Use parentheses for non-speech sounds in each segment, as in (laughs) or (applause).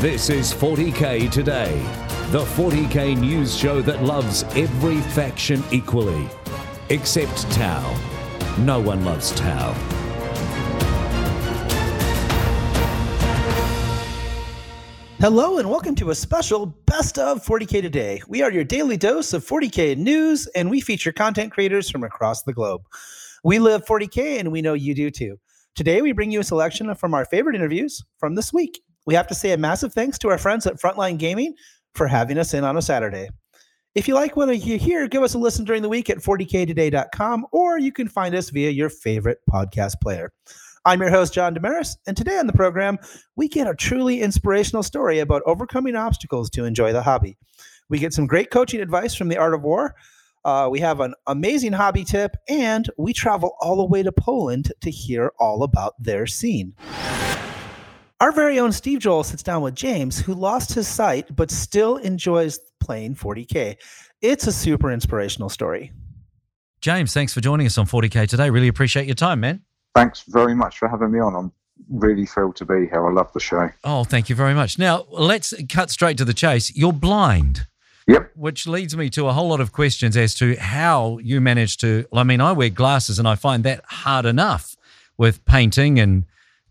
This is 40K Today, the 40K news show that loves every faction equally, except Tau. No one loves Tau. Hello and welcome to a special Best of 40K Today. We are your daily dose of 40K news and we feature content creators from across the globe. We live 40K and we know you do too. Today we bring you a selection from our favorite interviews from this week. We have to say a massive thanks to our friends at Frontline Gaming for having us in on a Saturday. If you like what you hear, give us a listen during the week at 40ktoday.com or you can find us via your favorite podcast player. I'm your host, John Damaris, and today on the program, we get a truly inspirational story about overcoming obstacles to enjoy the hobby. We get some great coaching advice from the Art of War. Uh, we have an amazing hobby tip, and we travel all the way to Poland to hear all about their scene. Our very own Steve Joel sits down with James, who lost his sight but still enjoys playing 40K. It's a super inspirational story. James, thanks for joining us on 40K today. Really appreciate your time, man. Thanks very much for having me on. I'm really thrilled to be here. I love the show. Oh, thank you very much. Now, let's cut straight to the chase. You're blind. Yep. Which leads me to a whole lot of questions as to how you managed to. I mean, I wear glasses and I find that hard enough with painting and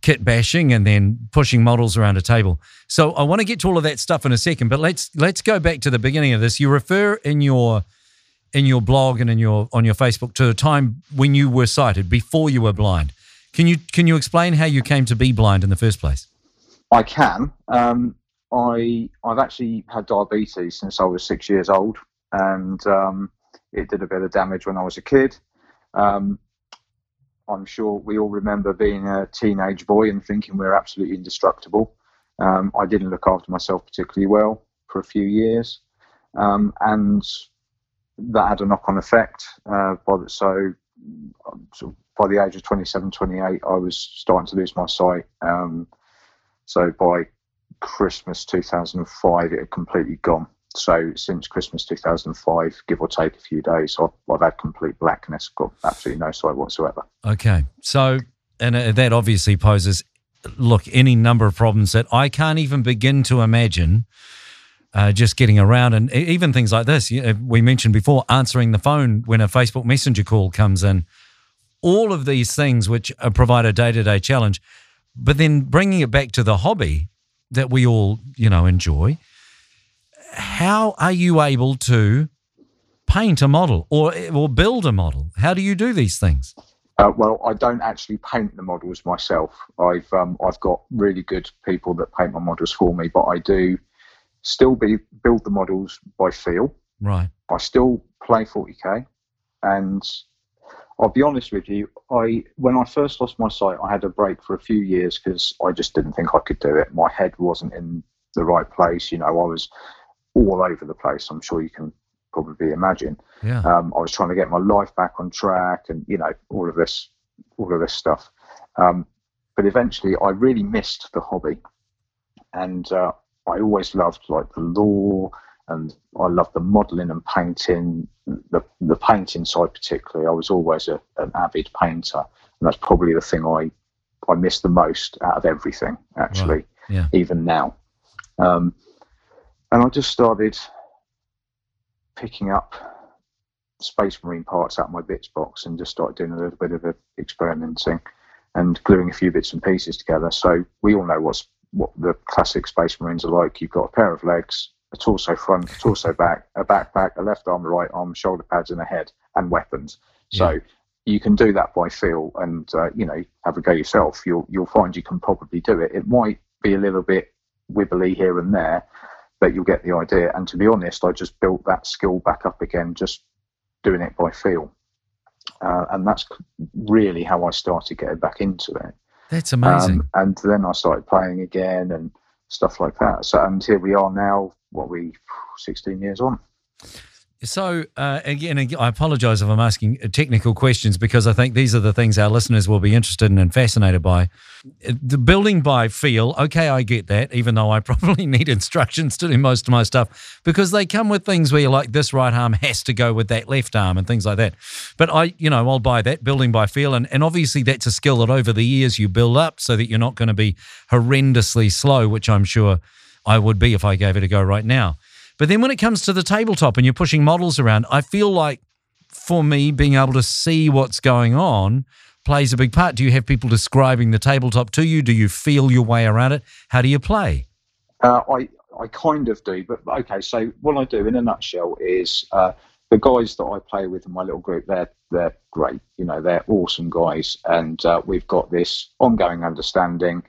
kit bashing and then pushing models around a table. So I want to get to all of that stuff in a second, but let's let's go back to the beginning of this. You refer in your in your blog and in your on your Facebook to a time when you were sighted before you were blind. Can you can you explain how you came to be blind in the first place? I can. Um, I I've actually had diabetes since I was six years old, and um, it did a bit of damage when I was a kid. Um, I'm sure we all remember being a teenage boy and thinking we we're absolutely indestructible. Um, I didn't look after myself particularly well for a few years, um, and that had a knock-on effect. Uh, by the, so, of by the age of 27, 28, I was starting to lose my sight. Um, so by Christmas 2005, it had completely gone. So since Christmas 2005, give or take a few days, I've, I've had complete blackness, got absolutely no sight whatsoever. Okay. So, and uh, that obviously poses, look, any number of problems that I can't even begin to imagine. Uh, just getting around, and even things like this. Know, we mentioned before answering the phone when a Facebook Messenger call comes in. All of these things which uh, provide a day to day challenge, but then bringing it back to the hobby that we all, you know, enjoy how are you able to paint a model or or build a model? How do you do these things? Uh, well, I don't actually paint the models myself. I've um, I've got really good people that paint my models for me, but I do still be build the models by feel. Right. I still play 40k, and I'll be honest with you. I when I first lost my sight, I had a break for a few years because I just didn't think I could do it. My head wasn't in the right place. You know, I was all over the place. I'm sure you can probably imagine. Yeah. Um, I was trying to get my life back on track, and you know all of this, all of this stuff. Um, but eventually, I really missed the hobby, and uh, I always loved like the lore, and I loved the modelling and painting. The the painting side particularly, I was always a, an avid painter, and that's probably the thing I I miss the most out of everything. Actually, right. yeah. even now. Um, and I just started picking up space marine parts out of my bits box and just started doing a little bit of experimenting and gluing a few bits and pieces together. So we all know what's what the classic space marines are like. You've got a pair of legs, a torso front, a torso back, a backpack, a left arm, a right arm, shoulder pads, and a head, and weapons. So yeah. you can do that by feel, and uh, you know have a go yourself. You'll you'll find you can probably do it. It might be a little bit wibbly here and there, but you'll get the idea. And to be honest, I just built that skill back up again, just doing it by feel. Uh, and that's really how I started getting back into it. That's amazing. Um, and then I started playing again and stuff like that. So, and here we are now, what we, (sighs) 16 years on. So uh, again, I apologise if I'm asking technical questions because I think these are the things our listeners will be interested in and fascinated by. The building by feel, okay, I get that. Even though I (laughs) probably need instructions to do most of my stuff because they come with things where you're like, this right arm has to go with that left arm and things like that. But I, you know, I'll buy that building by feel, and and obviously that's a skill that over the years you build up so that you're not going to be horrendously slow, which I'm sure I would be if I gave it a go right now. But then when it comes to the tabletop and you're pushing models around, I feel like for me, being able to see what's going on plays a big part. Do you have people describing the tabletop to you? Do you feel your way around it? How do you play? Uh, I I kind of do, but okay. So what I do in a nutshell is uh, the guys that I play with in my little group. They're they're great. You know, they're awesome guys, and uh, we've got this ongoing understanding.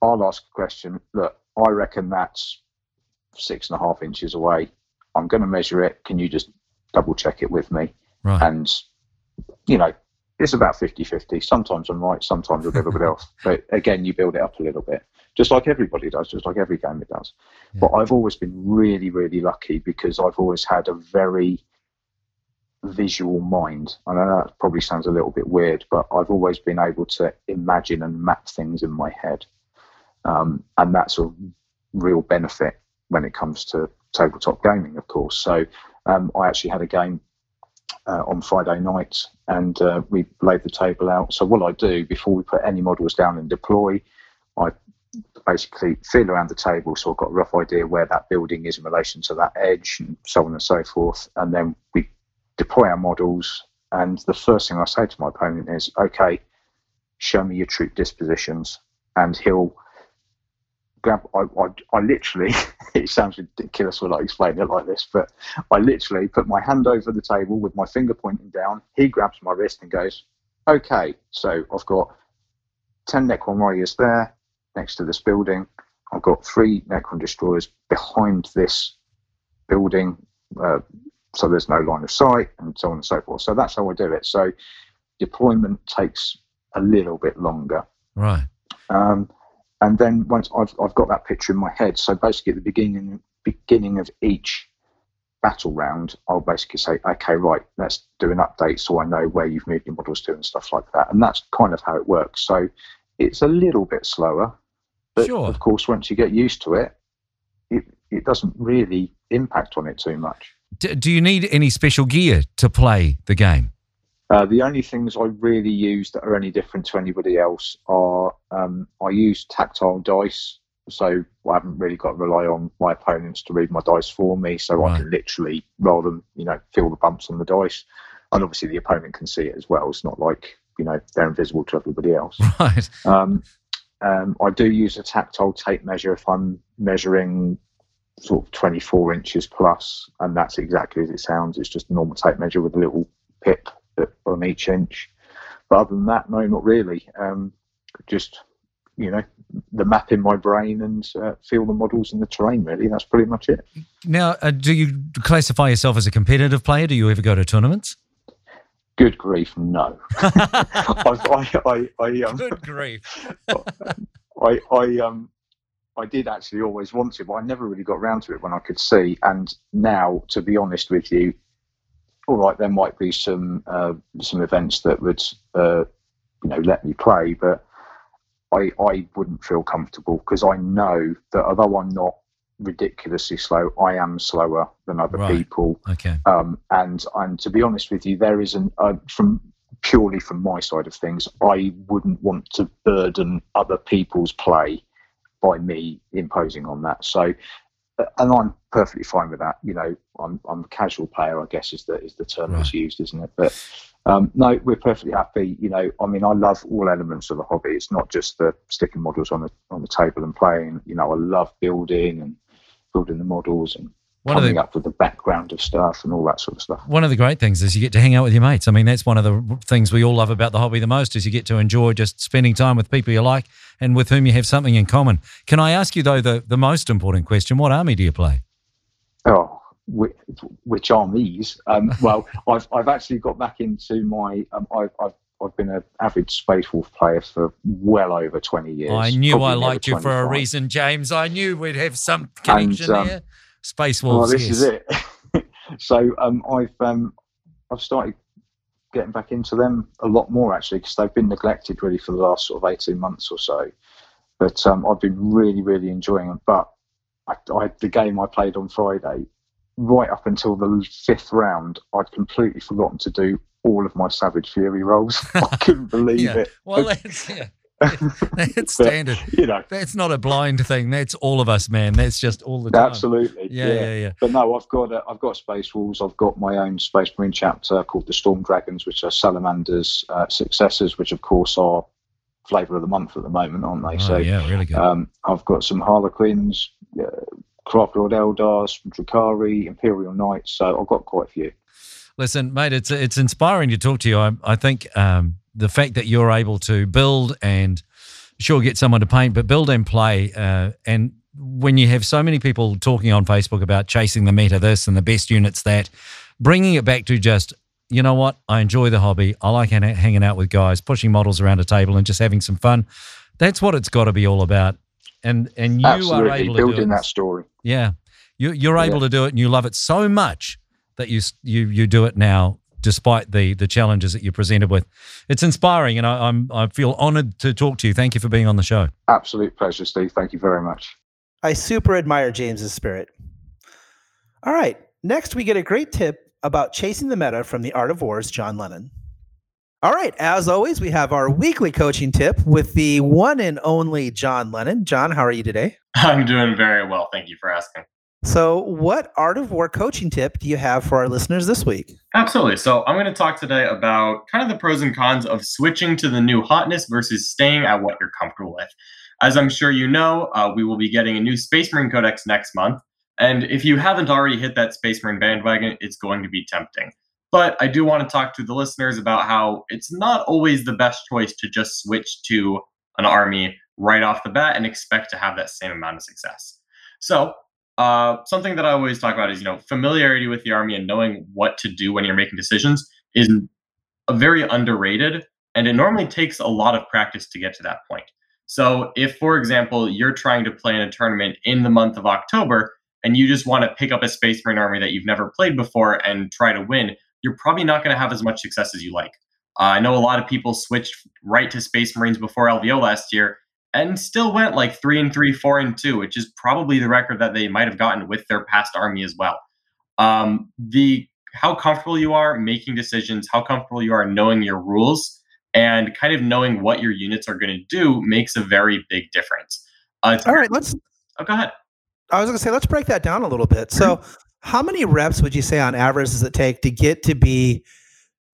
I'll ask a question. Look, I reckon that's six and a half inches away. I'm going to measure it. Can you just double check it with me? Right. And you know, it's about 50-50. Sometimes I'm right, sometimes a little bit off. (laughs) But again, you build it up a little bit, just like everybody does, just like every game it does. Yeah. But I've always been really, really lucky because I've always had a very visual mind. I know that probably sounds a little bit weird, but I've always been able to imagine and map things in my head. Um, and that's a real benefit when it comes to tabletop gaming, of course. So um, I actually had a game uh, on Friday night, and uh, we laid the table out. So what I do before we put any models down and deploy, I basically feel around the table, so I've got a rough idea where that building is in relation to that edge, and so on and so forth. And then we deploy our models, and the first thing I say to my opponent is, "Okay, show me your troop dispositions," and he'll grab. I, I, I literally. (laughs) it sounds ridiculous when I explain it like this, but I literally put my hand over the table with my finger pointing down. He grabs my wrist and goes, "Okay, so I've got ten Necron warriors there next to this building. I've got three Necron destroyers behind this building, uh, so there's no line of sight, and so on and so forth. So that's how I do it. So deployment takes a little bit longer. Right. Um, and then once I've, I've got that picture in my head, so basically at the beginning beginning of each battle round, I'll basically say, okay, right, let's do an update so I know where you've moved your models to and stuff like that. And that's kind of how it works. So it's a little bit slower, but Sure. of course, once you get used to it, it, it doesn't really impact on it too much. D- do you need any special gear to play the game? Uh, the only things I really use that are any different to anybody else are um, I use tactile dice, so I haven't really got to rely on my opponents to read my dice for me. So Right. I can literally, rather than you know, feel the bumps on the dice, and obviously the opponent can see it as well. It's not like you know they're invisible to everybody else. (laughs) Right. Um, um, I do use a tactile tape measure if I'm measuring sort of 24 inches plus, and that's exactly as it sounds. It's just a normal tape measure with a little pip on each inch. But other than that, no, not really. Um, just you know, the map in my brain and uh, feel the models and the terrain. Really, that's pretty much it. Now, uh, do you classify yourself as a competitive player? Do you ever go to tournaments? Good grief, no. (laughs) I, I, I, um, Good grief. (laughs) I, I um I did actually always want to, but I never really got around to it when I could see. And now, to be honest with you, all right, there might be some uh, some events that would uh, you know let me play, but I I wouldn't feel comfortable because I know that although I'm not ridiculously slow, I am slower than other Right. people. Okay. Um, and and to be honest with you, there is an uh, from purely from my side of things, I wouldn't want to burden other people's play by me imposing on that. So, and I'm perfectly fine with that. You know, I'm I'm a casual player, I guess is the is the term that's used, isn't it? But um, no, we're perfectly happy. You know, I mean, I love all elements of the hobby. It's not just the sticking models on the on the table and playing. You know, I love building and building the models and One of coming the up with the background of stuff and all that sort of stuff. one of the great things is you get to hang out with your mates. I mean, that's one of the things we all love about the hobby the most is you get to enjoy just spending time with people you like and with whom you have something in common. Can I ask you though the the most important question? What army do you play? Oh, which, which armies? Um, (laughs) well, I've I've actually got back into my. Um, I've, I've I've been an avid Space Wolf player for well over twenty years. I knew I liked you for a reason, James. I knew we'd have some connection um, there. Space Well, this yes. is it. (laughs) so um, I've um, I've started getting back into them a lot more actually because they've been neglected really for the last sort of eighteen months or so. But um, I've been really really enjoying them. But I, I, the game I played on Friday, right up until the fifth round, I'd completely forgotten to do all of my Savage Fury rolls. (laughs) I couldn't (laughs) believe Yeah. it. Well, yeah. (laughs) That's standard. you know, That's not a blind thing. That's all of us, man. That's just all the time. absolutely. Yeah, yeah, yeah. But no, I've got uh, I've got Space Wolves. I've got my own Space Marine chapter called the Storm Dragons, which are Salamander's uh, successors, which of course are flavour of the month at the moment, aren't they? Oh, so yeah, really good. um, I've got some Harlequins, uh, Craftworld Eldars, Drukhari, Imperial Knights. So I've got quite a few. Listen, mate, it's it's inspiring to talk to you. I, I think um, the fact that you're able to build and sure get someone to paint, but build and play, uh, and when you have so many people talking on Facebook about chasing the meta this and the best units that, bringing it back to just you know what, I enjoy the hobby. I like hanging out with guys, pushing models around a table, and just having some fun. That's what it's got to be all about. And and you Absolutely, are able to building that story. Yeah, you, you're able to do it, and you love it so much that you you you do it now, despite the the challenges that you're presented with. It's inspiring, and I, I'm I feel honoured to talk to you. Thank you for being on the show. Absolute pleasure, Steve. Thank you very much. I super admire James's spirit. All right. Next, we get a great tip about chasing the meta from the Art of War's John Lennon. All right. As always, we have our weekly coaching tip with the one and only John Lennon. John, how are you today? I'm doing very well. Thank you for asking. So, what Art of War coaching tip do you have for our listeners this week? Absolutely. So, I'm going to talk today about kind of the pros and cons of switching to the new hotness versus staying at what you're comfortable with. As I'm sure you know, uh, we will be getting a new Space Marine Codex next month. And if you haven't already hit that Space Marine bandwagon, it's going to be tempting. But I do want to talk to the listeners about how it's not always the best choice to just switch to an army right off the bat and expect to have that same amount of success. So, uh, something that I always talk about is, you know, familiarity with the army and knowing what to do when you're making decisions is a very underrated, and it normally takes a lot of practice to get to that point. So, if, for example, you're trying to play in a tournament in the month of October and you just want to pick up a Space Marine army that you've never played before and try to win, you're probably not going to have as much success as you like. Uh, I know a lot of people switched right to Space Marines before LVO last year and still went like three and three, four and two, which is probably the record that they might have gotten with their past army as well. Um, the how comfortable you are making decisions, how comfortable you are knowing your rules, and kind of knowing what your units are going to do makes a very big difference. Uh, All right, let's. oh, go ahead. I was going to say, let's break that down a little bit. So, how many reps would you say on average does it take to get to be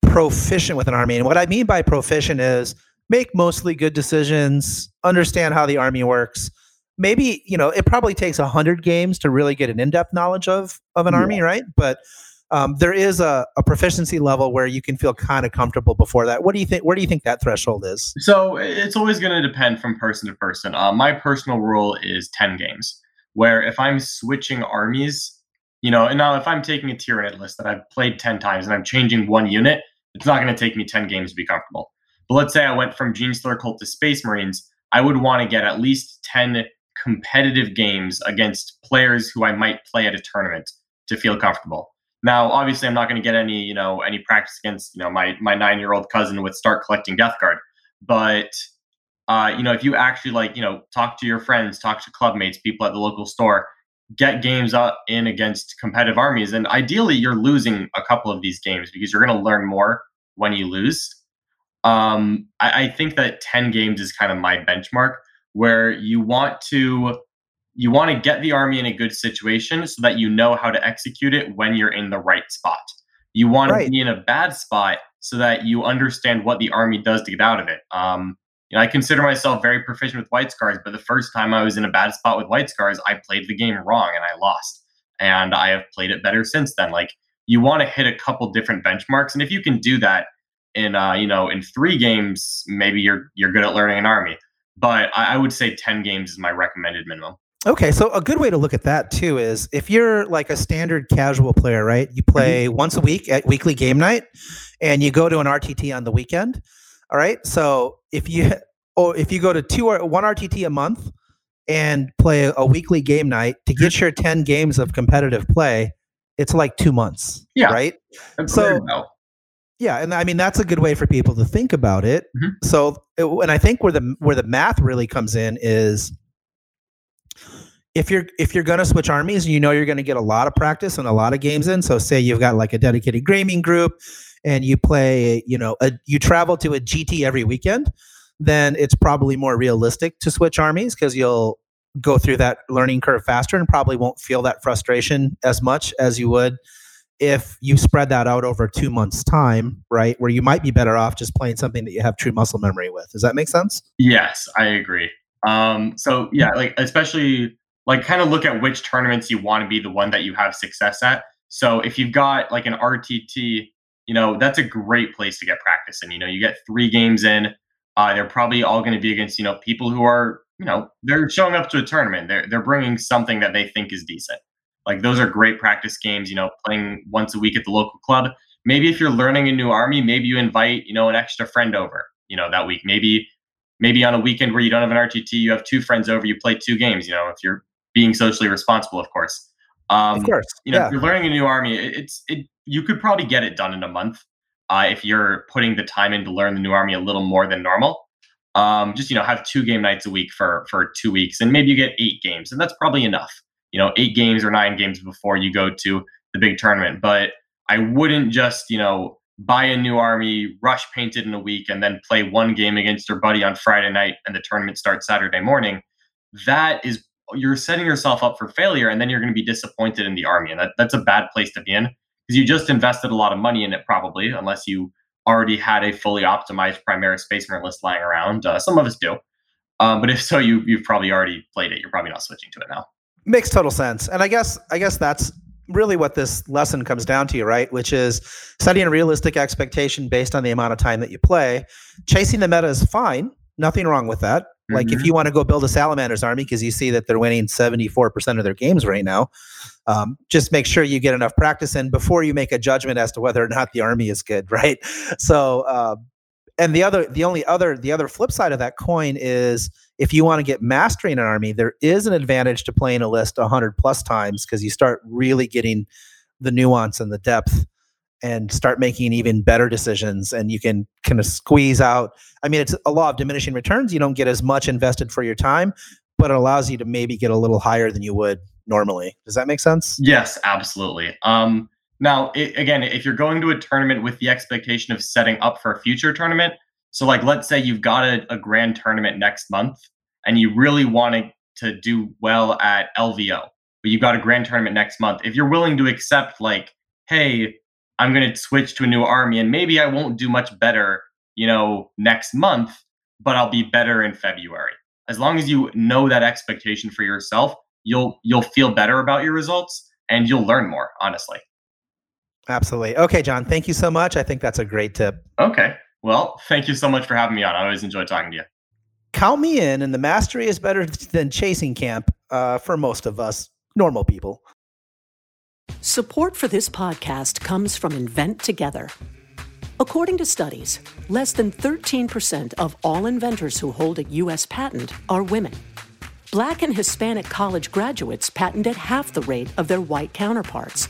proficient with an army? And what I mean by proficient is make mostly good decisions, understand how the army works. Maybe you know it probably takes a hundred games to really get an in-depth knowledge of of an Yeah. army, right? But um, there is a, a proficiency level where you can feel kind of comfortable before that. What do you think? Where do you think that threshold is? So it's always going to depend from person to person. Uh, my personal rule is 10 games, where if I'm switching armies, you know, and now if I'm taking a Tyranid list that I've played 10 times and I'm changing one unit, it's not going to take me 10 games to be comfortable. But let's say I went from Genestealer Cult to Space Marines, I would want to get at least 10 competitive games against players who I might play at a tournament to feel comfortable. Now, obviously, I'm not going to get any, you know, any practice against, you know, my my nine year old cousin with start collecting Death Guard. But, uh, you know, if you actually like, you know, talk to your friends, talk to clubmates, people at the local store, get games up in against competitive armies, and ideally, you're losing a couple of these games because you're going to learn more when you lose. Um, I, I think that 10 games is kind of my benchmark where you want to you want to get the army in a good situation so that you know how to execute it when you're in the right spot. You want Right. to be in a bad spot so that you understand what the army does to get out of it. Um, you know, I consider myself very proficient with white scars, but the first time I was in a bad spot with white scars, I played the game wrong and I lost. And I have played it better since then. Like you want to hit a couple different benchmarks, and if you can do that in uh, you know in three games, maybe you're you're good at learning an army. But I, I would say ten games is my recommended minimum. Okay, so a good way to look at that too is if you're like a standard casual player, right? You play once a week at weekly game night and you go to an RTT on the weekend. All right? So if you (laughs) or if you go to two or one RTT a month and play a, weekly game night to get your 10 games of competitive play, it's like 2 months, Yeah. right? That's So-. Yeah, and I mean that's a good way for people to think about it. Mhm. So, it- and I think where the where the math really comes in is if you're if you're going to switch armies, and you know you're going to get a lot of practice and a lot of games in. So, say you've got like a dedicated gaming group, and you play, you know, a, you travel to a GT every weekend. then it's probably more realistic to switch armies because you'll go through that learning curve faster and probably won't feel that frustration as much as you would if you spread that out over two months time right where you might be better off just playing something that you have true muscle memory with. Does that make sense? Yes i agree. Um so yeah like especially like kind of look at which tournaments you want to be the one that you have success at. So if you've got like an rtt you know that's a great place to get practice and you know you get three games in uh, they're probably all going to be against you know people who are you know they're showing up to a tournament they're, they're bringing something that they think is decent like those are great practice games you know playing once a week at the local club. Maybe if you're learning a new army maybe you invite you know an extra friend over you know that week. Maybe maybe on a weekend where you don't have an rtt you have two friends over you play two games you know if you're being socially responsible of course. Um, of course you know yeah. if you're learning a new army it's it you could probably get it done in a month uh, if you're putting the time in to learn the new army a little more than normal. Um, just you know have two game nights a week for for two weeks and maybe you get eight games and that's probably enough you know eight games or nine games before you go to the big tournament but i wouldn't just you know buy a new army rush paint it in a week and then play one game against your buddy on friday night and the tournament starts saturday morning that is you're setting yourself up for failure and then you're going to be disappointed in the army and that, that's a bad place to be in because you just invested a lot of money in it probably unless you already had a fully optimized Primaris Space Marine list lying around. Uh, some of us do. Um, but if so, you you've probably already played it. You're probably not switching to it now. Makes total sense. And I guess I guess that's really what this lesson comes down to, right? Which is setting a realistic expectation based on the amount of time that you play. Chasing the meta is fine. Nothing wrong with that. Mm-hmm. Like if mm-hmm. you want to go build a Salamanders army because you see that they're winning 74% of their games right now, um, just make sure you get enough practice in before you make a judgment as to whether or not the army is good, (laughs) right? So, uh, and the other, the only other, the other flip side of that coin is if you want to get mastering an army, there is an advantage to playing a list 100 plus times because you start really getting the nuance and the depth and start making even better decisions and you can kind of squeeze out i mean it's a law of diminishing returns you don't get as much invested for your time but it allows you to maybe get a little higher than you would normally. Does that make sense? Yes absolutely. Um now it, again if you're going to a tournament with the expectation of setting up for a future tournament so like let's say you've got a, a grand tournament next month and you really want to do well at lvo but you've got a grand tournament next month if you're willing to accept like hey I'm going to switch to a new army and maybe I won't do much better, you know, next month, but I'll be better in February. As long as you know that expectation for yourself, you'll you'll feel better about your results and you'll learn more, honestly. Absolutely. Okay, John, thank you so much. I think that's a great tip. Okay. Well, thank you so much for having me on. I always enjoy talking to you. Count me in, and the mastery is better than chasing camp uh, for most of us normal people. Support for this podcast comes from Invent Together. According to studies, less than 13% of all inventors who hold a U.S. patent are women. Black and Hispanic college graduates patent at half the rate of their white counterparts.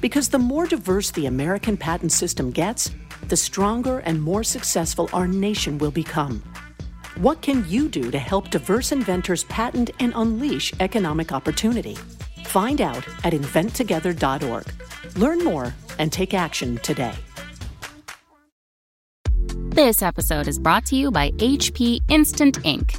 Because the more diverse the American patent system gets, the stronger and more successful our nation will become. What can you do to help diverse inventors patent and unleash economic opportunity? Find out at inventtogether.org. Learn more and take action today. This episode is brought to you by HP Instant Ink.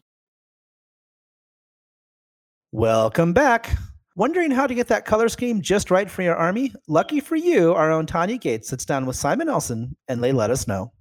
Welcome back. Wondering how to get that color scheme just right for your army? Lucky for you, our own Tanya Gates sits down with Simon Elson and they let us know.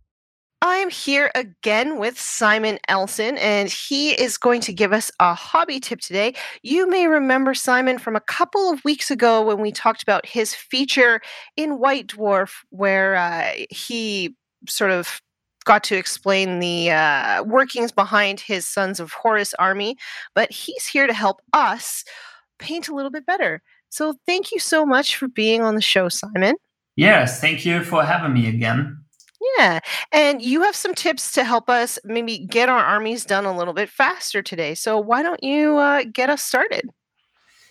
I'm here again with Simon Elson, and he is going to give us a hobby tip today. You may remember Simon from a couple of weeks ago when we talked about his feature in White Dwarf, where uh, he sort of got to explain the uh, workings behind his Sons of Horus army. But he's here to help us paint a little bit better. So thank you so much for being on the show, Simon. Yes, thank you for having me again. Yeah. And you have some tips to help us maybe get our armies done a little bit faster today. So why don't you uh, get us started?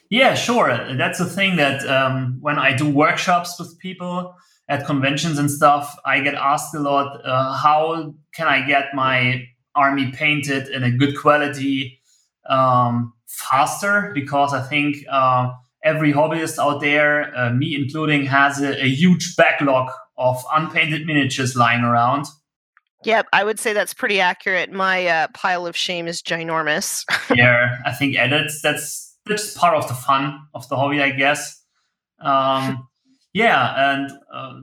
Yeah, sure. That's the thing that um, when I do workshops with people at conventions and stuff, I get asked a lot uh, how can I get my army painted in a good quality um, faster? Because I think uh, every hobbyist out there, uh, me including, has a, a huge backlog of unpainted miniatures lying around. Yep, I would say that's pretty accurate. My uh, pile of shame is ginormous. (laughs) yeah, I think yeah, that's that's that's part of the fun of the hobby, I guess. Um, yeah, and uh,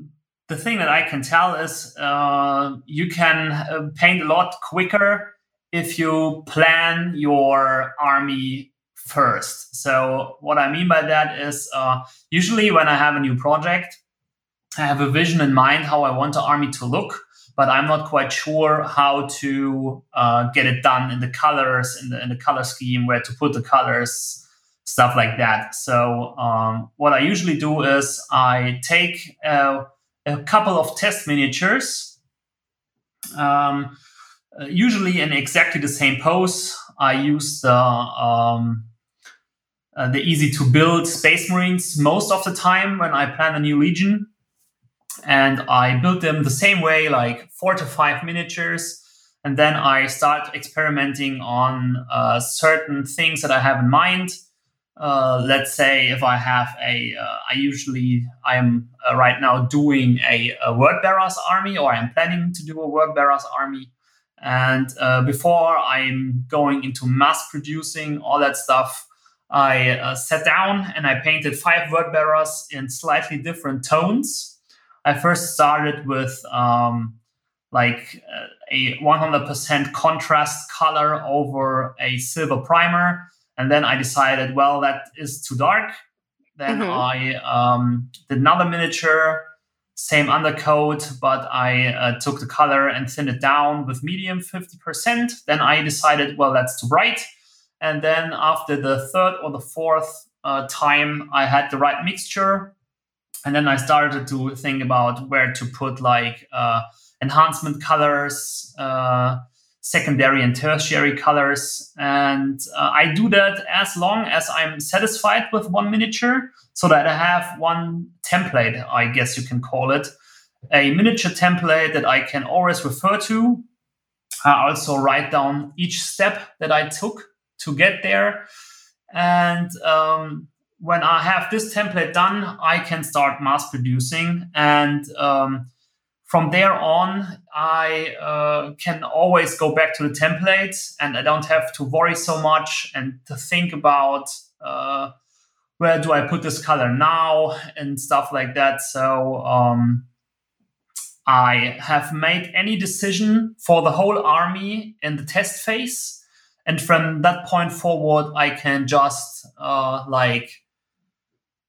the thing that I can tell is uh, you can uh, paint a lot quicker if you plan your army first. So what I mean by that is uh, usually when I have a new project, I have a vision in mind how I want the army to look, but I'm not quite sure how to uh, get it done in the colors, in the, in the color scheme, where to put the colors, stuff like that. So um, what I usually do is I take uh, a couple of test miniatures, um, usually in exactly the same pose. I use the um, uh, the easy to build Space Marines most of the time when I plan a new legion and I build them the same way, like four to five miniatures. And then I start experimenting on uh, certain things that I have in mind. Uh, let's say if I have a, uh, I usually I am uh, right now doing a, a word bearers army, or I'm planning to do a word bearers army. And uh, before I'm going into mass producing all that stuff, I uh, sat down and I painted five word bearers in slightly different tones I first started with um, like a 100% contrast color over a silver primer. And then I decided, well, that is too dark. Then mm-hmm. I um, did another miniature, same undercoat, but I uh, took the color and thinned it down with medium 50%. Then I decided, well, that's too bright. And then after the third or the fourth uh, time, I had the right mixture and then I started to think about where to put like uh, enhancement colors, uh, secondary and tertiary colors, and uh, I do that as long as I'm satisfied with one miniature, so that I have one template, I guess you can call it, a miniature template that I can always refer to. I also write down each step that I took to get there, and um, when I have this template done, I can start mass producing. And um, from there on, I uh, can always go back to the template and I don't have to worry so much and to think about uh, where do I put this color now and stuff like that. So um, I have made any decision for the whole army in the test phase. And from that point forward, I can just uh, like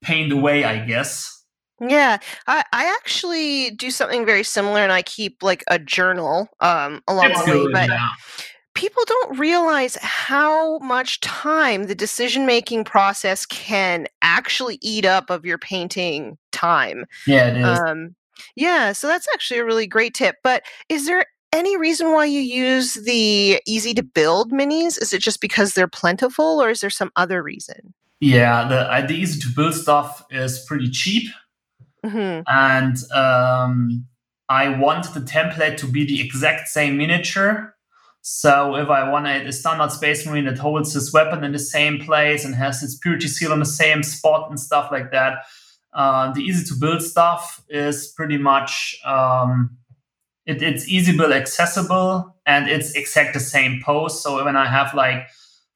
paint away, I guess. Yeah, I, I actually do something very similar, and I keep like a journal um, along the way. But yeah. people don't realize how much time the decision making process can actually eat up of your painting time. Yeah, it is. Um, yeah, so that's actually a really great tip. But is there any reason why you use the easy to build minis? Is it just because they're plentiful, or is there some other reason? Yeah, the, the easy to build stuff is pretty cheap. Mm-hmm. And um, I want the template to be the exact same miniature. So if I want a, standard Space Marine that holds his weapon in the same place and has its purity seal on the same spot and stuff like that, uh, the easy to build stuff is pretty much um, it, it's easy to build accessible and it's exact the same pose. So when I have like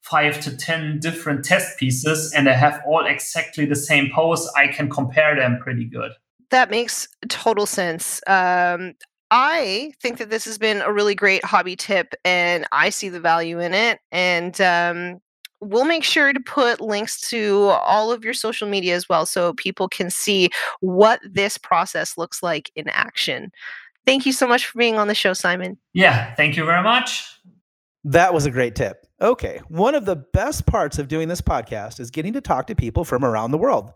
five to 10 different test pieces and they have all exactly the same pose, I can compare them pretty good. That makes total sense. Um, I think that this has been a really great hobby tip, and I see the value in it. And um, we'll make sure to put links to all of your social media as well so people can see what this process looks like in action. Thank you so much for being on the show, Simon. Yeah, thank you very much. That was a great tip. Okay, one of the best parts of doing this podcast is getting to talk to people from around the world.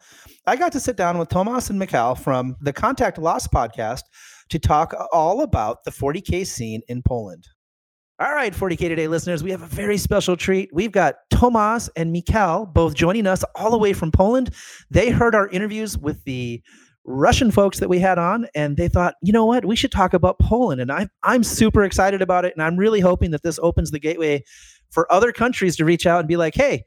I got to sit down with Tomas and Mikhail from the Contact Loss podcast to talk all about the 40K scene in Poland. All right, 40K Today listeners, we have a very special treat. We've got Tomas and Mikhail both joining us all the way from Poland. They heard our interviews with the Russian folks that we had on, and they thought, you know what, we should talk about Poland. And I, I'm super excited about it. And I'm really hoping that this opens the gateway for other countries to reach out and be like, hey,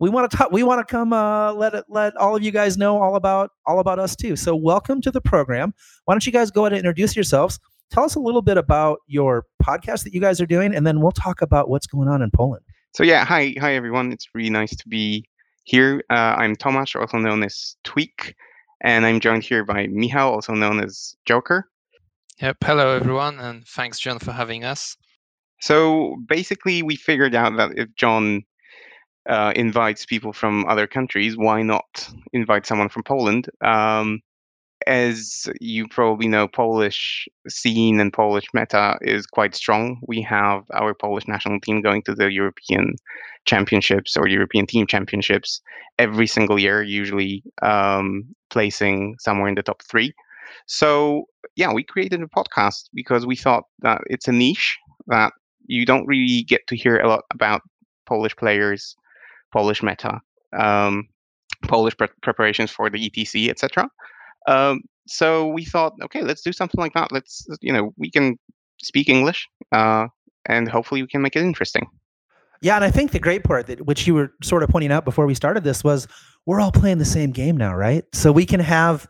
we want to talk, we want to come uh, let it, let all of you guys know all about all about us too. So welcome to the program. Why don't you guys go ahead and introduce yourselves? Tell us a little bit about your podcast that you guys are doing, and then we'll talk about what's going on in Poland. So yeah, hi, hi everyone. It's really nice to be here. Uh, I'm Tomasz, also known as Tweak, and I'm joined here by Michał, also known as Joker. Yep. Hello everyone, and thanks John for having us. So basically, we figured out that if John uh, invites people from other countries, why not invite someone from Poland? Um, as you probably know, Polish scene and Polish meta is quite strong. We have our Polish national team going to the European championships or European team championships every single year, usually um, placing somewhere in the top three. So, yeah, we created a podcast because we thought that it's a niche that you don't really get to hear a lot about Polish players, Polish meta, um, Polish pre- preparations for the ETC, etc. Um, so we thought, okay, let's do something like that. Let's, you know, we can speak English, uh, and hopefully we can make it interesting. Yeah, and I think the great part that which you were sort of pointing out before we started this was we're all playing the same game now, right? So we can have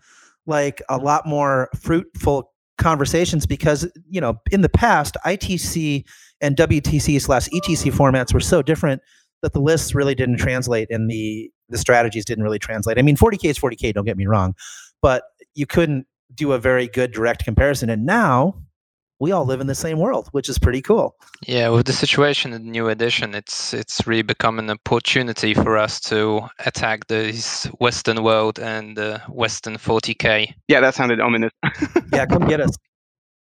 like a lot more fruitful conversations because you know in the past ITC and WTC slash ETC formats were so different that the lists really didn't translate and the the strategies didn't really translate. I mean, 40k is 40k. Don't get me wrong, but you couldn't do a very good direct comparison. And now we all live in the same world, which is pretty cool. Yeah, with the situation in the new edition, it's it's really become an opportunity for us to attack this Western world and uh, Western 40k. Yeah, that sounded ominous. (laughs) yeah, come get us.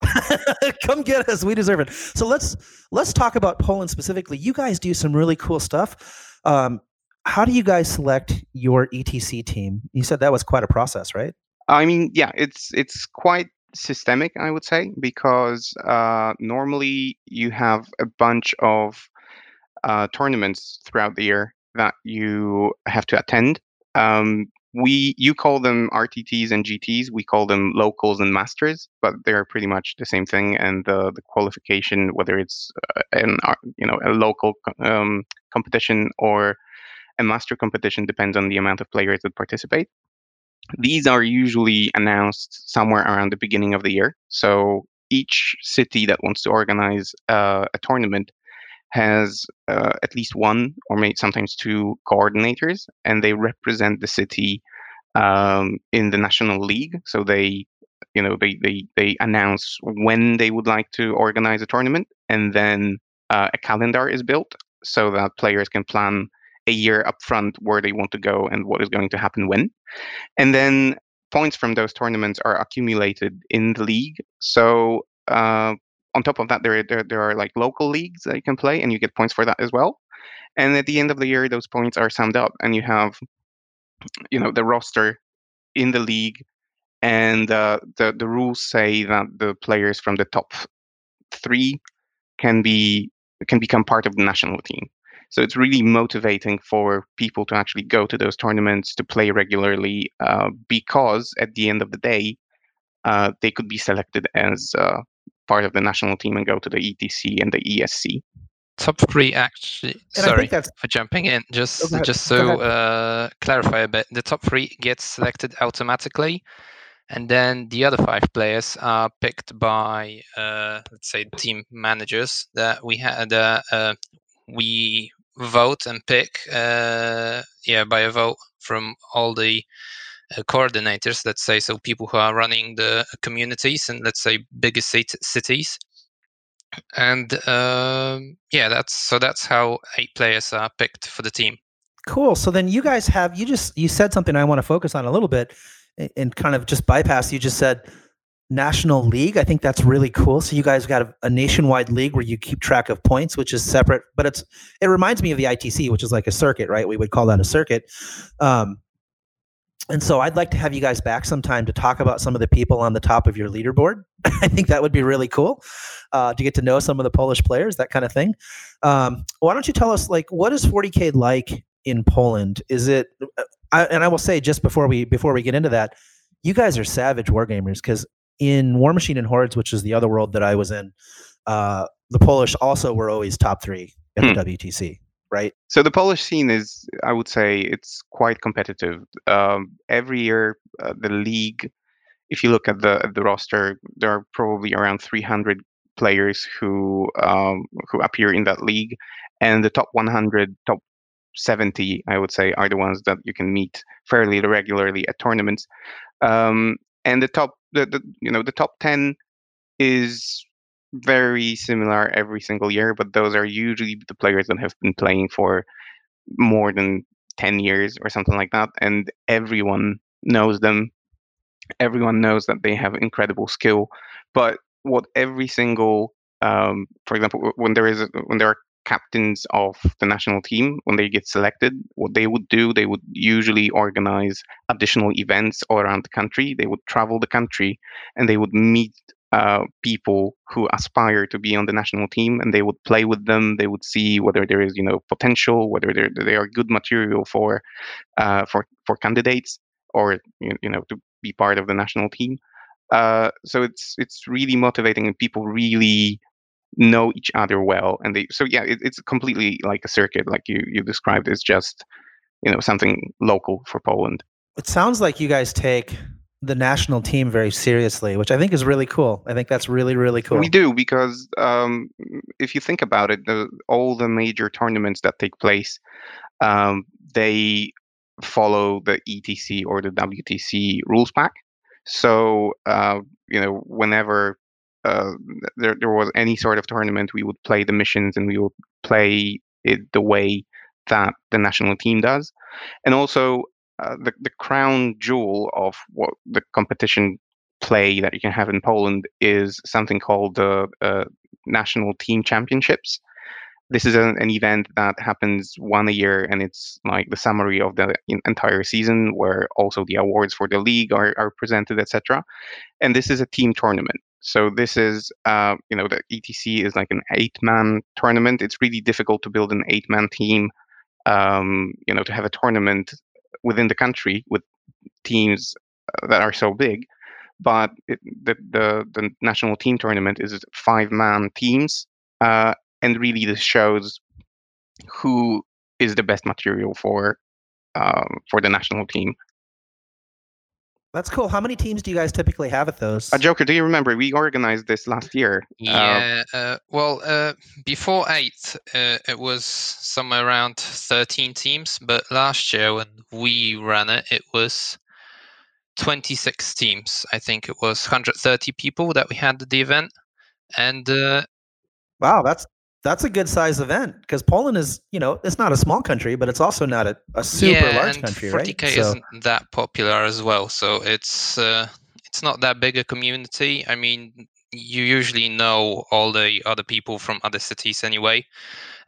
(laughs) come get us. We deserve it. So let's let's talk about Poland specifically. You guys do some really cool stuff. Um, how do you guys select your ETC team? You said that was quite a process, right? I mean, yeah, it's it's quite systemic, I would say, because uh, normally you have a bunch of uh, tournaments throughout the year that you have to attend. Um, we you call them RTTs and GTs. We call them locals and masters, but they're pretty much the same thing. And the the qualification, whether it's uh, an uh, you know a local um, competition or a master competition, depends on the amount of players that participate. These are usually announced somewhere around the beginning of the year. So each city that wants to organize uh, a tournament has uh, at least one or maybe sometimes two coordinators, and they represent the city um, in the national league. So they, you know, they they they announce when they would like to organize a tournament, and then uh, a calendar is built so that players can plan a year upfront where they want to go and what is going to happen when. And then points from those tournaments are accumulated in the league. So uh, on top of that, there, there there are like local leagues that you can play, and you get points for that as well. And at the end of the year, those points are summed up, and you have, you know, the roster in the league, and uh, the the rules say that the players from the top three can be can become part of the national team. So it's really motivating for people to actually go to those tournaments to play regularly uh, because at the end of the day, uh, they could be selected as uh, part of the national team and go to the ETC and the ESC. Top three, actually. And sorry for jumping in. Just, Oh, just so uh, clarify a bit. The top three gets selected automatically, and then the other five players are picked by, uh, let's say, team managers that we had. Uh, uh, we vote and pick, uh, yeah, by a vote from all the coordinators, let's say, so people who are running the communities in, let's say, bigger cit- cities. And um, yeah, that's so that's how eight players are picked for the team. Cool. So then you guys have you just you said something I want to focus on a little bit and kind of just bypass. You just said national league. I think that's really cool. So you guys got a, a, nationwide league where you keep track of points, which is separate, but it's it reminds me of the ITC, which is like a circuit, right? We would call that a circuit. Um, and so I'd like to have you guys back sometime to talk about some of the people on the top of your leaderboard. (laughs) I think that would be really cool uh, to get to know some of the Polish players, that kind of thing. Um, why don't you tell us, like, what is 40k like in Poland? Is it? Uh, I, and I will say just before we before we get into that, you guys are savage wargamers because in Warmachine and Hordes, which is the other world that I was in, uh, the Polish also were always top three at hmm. the WTC, right? So the Polish scene is, I would say, it's quite competitive. Um, every year, uh, the league, if you look at the at the roster, there are probably around 300 players who um, who appear in that league, and the top 100, top 70, I would say, are the ones that you can meet fairly regularly at tournaments. Um, and the top the, the you know the top 10 is very similar every single year but those are usually the players that have been playing for more than 10 years or something like that and everyone knows them. Everyone knows that they have incredible skill but what every single um, for example when there is when there are captains of the national team when they get selected what they would do they would usually organize additional events all around the country. They would travel the country and they would meet uh, people who aspire to be on the national team and they would play with them. They would see whether there is you know potential whether they are good material for uh, for for candidates or you know to be part of the national team. Uh, so it's it's really motivating and people really know each other well and they so yeah it, it's completely like a circuit like you you described. It's just you know something local for poland. It sounds like you guys take the national team very seriously which i think is really cool. I think that's really really cool. We do because um, if you think about it the, all the major tournaments that take place um, they follow the ETC or the wtc rules pack. So uh, you know whenever uh, there, there was any sort of tournament, we would play the missions and we would play it the way that the national team does. And also, uh, the, the crown jewel of what the competition play that you can have in Poland is something called the uh, National Team Championships. This is an, an, event that happens one a year, and it's like the summary of the entire season, where also the awards for the league are, are presented, etc. And this is a team tournament. So this is, uh, you know, the ETC is like an eight-man tournament. It's really difficult to build an eight-man team, um, you know, to have a tournament within the country with teams uh, that are so big. But it, the, the the national team tournament is five-man teams, uh, and really this shows who is the best material for um, for the national team. That's cool. How many teams do you guys typically have at those? Uh, Joker, do you remember we organized this last year? Uh, yeah. Uh, uh, well, uh, before eight, uh, it was somewhere around thirteen teams. But last year, when we ran it, it was twenty-six teams. I think it was 130 people that we had at the event, and uh, wow, that's that's a good size event because Poland is, you know, it's not a small country, but it's also not a, a super yeah, large and country, 40K right? So. isn't that popular as well, so it's uh, it's not that big a community. I mean, you usually know all the other people from other cities anyway.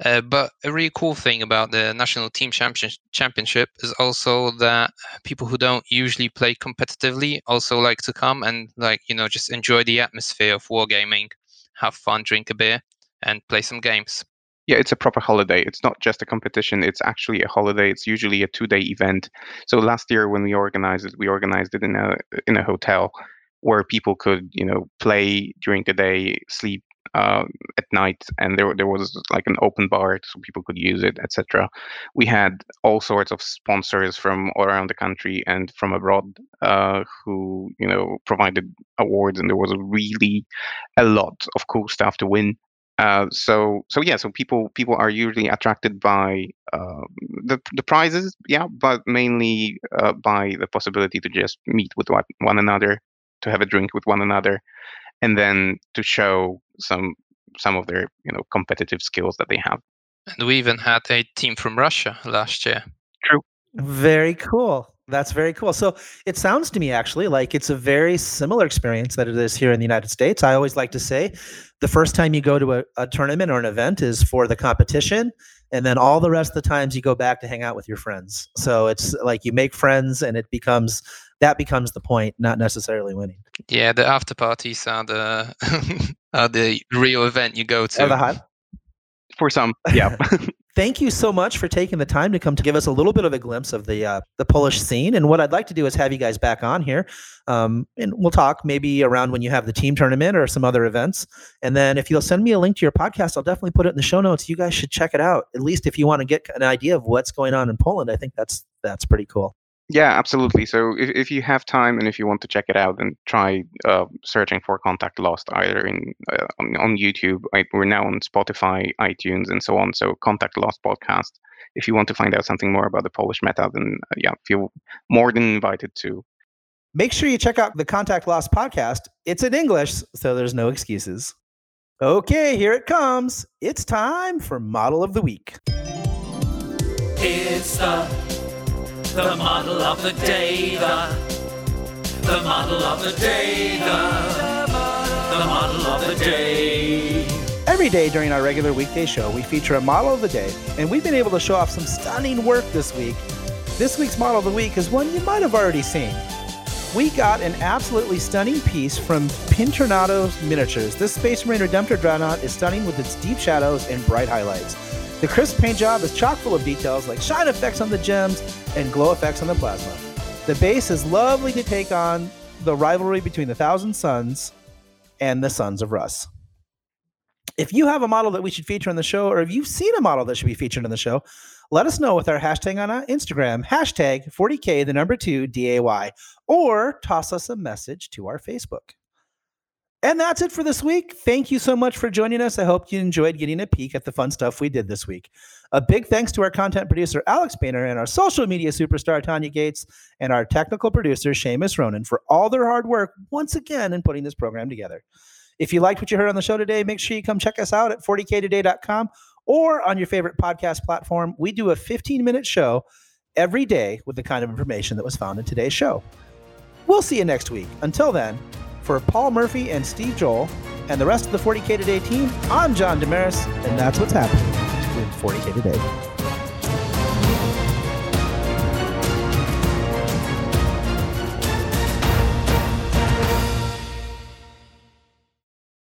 Uh, but a really cool thing about the national team champion- championship is also that people who don't usually play competitively also like to come and like you know just enjoy the atmosphere of wargaming, have fun, drink a beer and play some games. Yeah, it's a proper holiday. It's not just a competition. It's actually a holiday. It's usually a two-day event. So last year when we organized it, we organized it in a in a hotel where people could, you know, play during the day, sleep uh, at night, and there there was like an open bar so people could use it, etc. We had all sorts of sponsors from all around the country and from abroad uh, who, you know, provided awards, and there was really a lot of cool stuff to win. Uh, so so yeah, so people people are usually attracted by uh, the the prizes, yeah, but mainly uh, by the possibility to just meet with one, one another, to have a drink with one another, and then to show some some of their you know competitive skills that they have. And we even had a team from Russia last year. True. Very cool. That's very cool. So it sounds to me actually like it's a very similar experience that it is here in the United States. I always like to say the first time you go to a, a, tournament or an event is for the competition. And then all the rest of the times you go back to hang out with your friends. So it's like you make friends and it becomes that becomes the point, not necessarily winning. Yeah, the after parties are the (laughs) are the real event you go to. the hot for some. Yeah. (laughs) (laughs) Thank you so much for taking the time to come to give us a little bit of a glimpse of the uh, the Polish scene. And what I'd like to do is have you guys back on here, um, and we'll talk maybe around when you have the team tournament or some other events. And then if you'll send me a link to your podcast, I'll definitely put it in the show notes. You guys should check it out. At least if you want to get an idea of what's going on in Poland, I think that's that's pretty cool. Yeah, absolutely. So if, if you have time and if you want to check it out, then try uh, searching for Contact Lost either in uh, on, on, YouTube. I, we're now on Spotify, iTunes, and so on. So Contact Lost podcast. If you want to find out something more about the Polish meta, then uh, yeah, feel more than invited to. Make sure you check out the Contact Lost podcast. It's in English, so there's no excuses. Okay, here it comes. It's time for Model of the Week. It's the the model of the day, the, the model of the day, the, the model of the day. Every day during our regular weekday show, we feature a model of the day, and we've been able to show off some stunning work this week. This week's model of the week is one you might have already seen. We got an absolutely stunning piece from Pintornado's Miniatures. This Space Marine Redemptor Dreadnought is stunning with its deep shadows and bright highlights. The crisp paint job is chock full of details like shine effects on the gems and glow effects on the plasma. The base is lovely to take on the rivalry between the Thousand Suns and the Sons of Russ. If you have a model that we should feature on the show, or if you've seen a model that should be featured on the show, let us know with our hashtag on uh, Instagram, hashtag 40K, the number two, DAY, or toss us a message to our Facebook. And that's it for this week. Thank you so much for joining us. I hope you enjoyed getting a peek at the fun stuff we did this week. A big thanks to our content producer, Alex Painter, and our social media superstar, Tanya Gates, and our technical producer, Seamus Ronan, for all their hard work once again in putting this program together. If you liked what you heard on the show today, make sure you come check us out at 40ktoday.com or on your favorite podcast platform. We do a 15 minute show every day with the kind of information that was found in today's show. We'll see you next week. Until then, for Paul Murphy and Steve Joel and the rest of the 40K Today team, I'm John Damaris, and that's what's happening with 40K Today.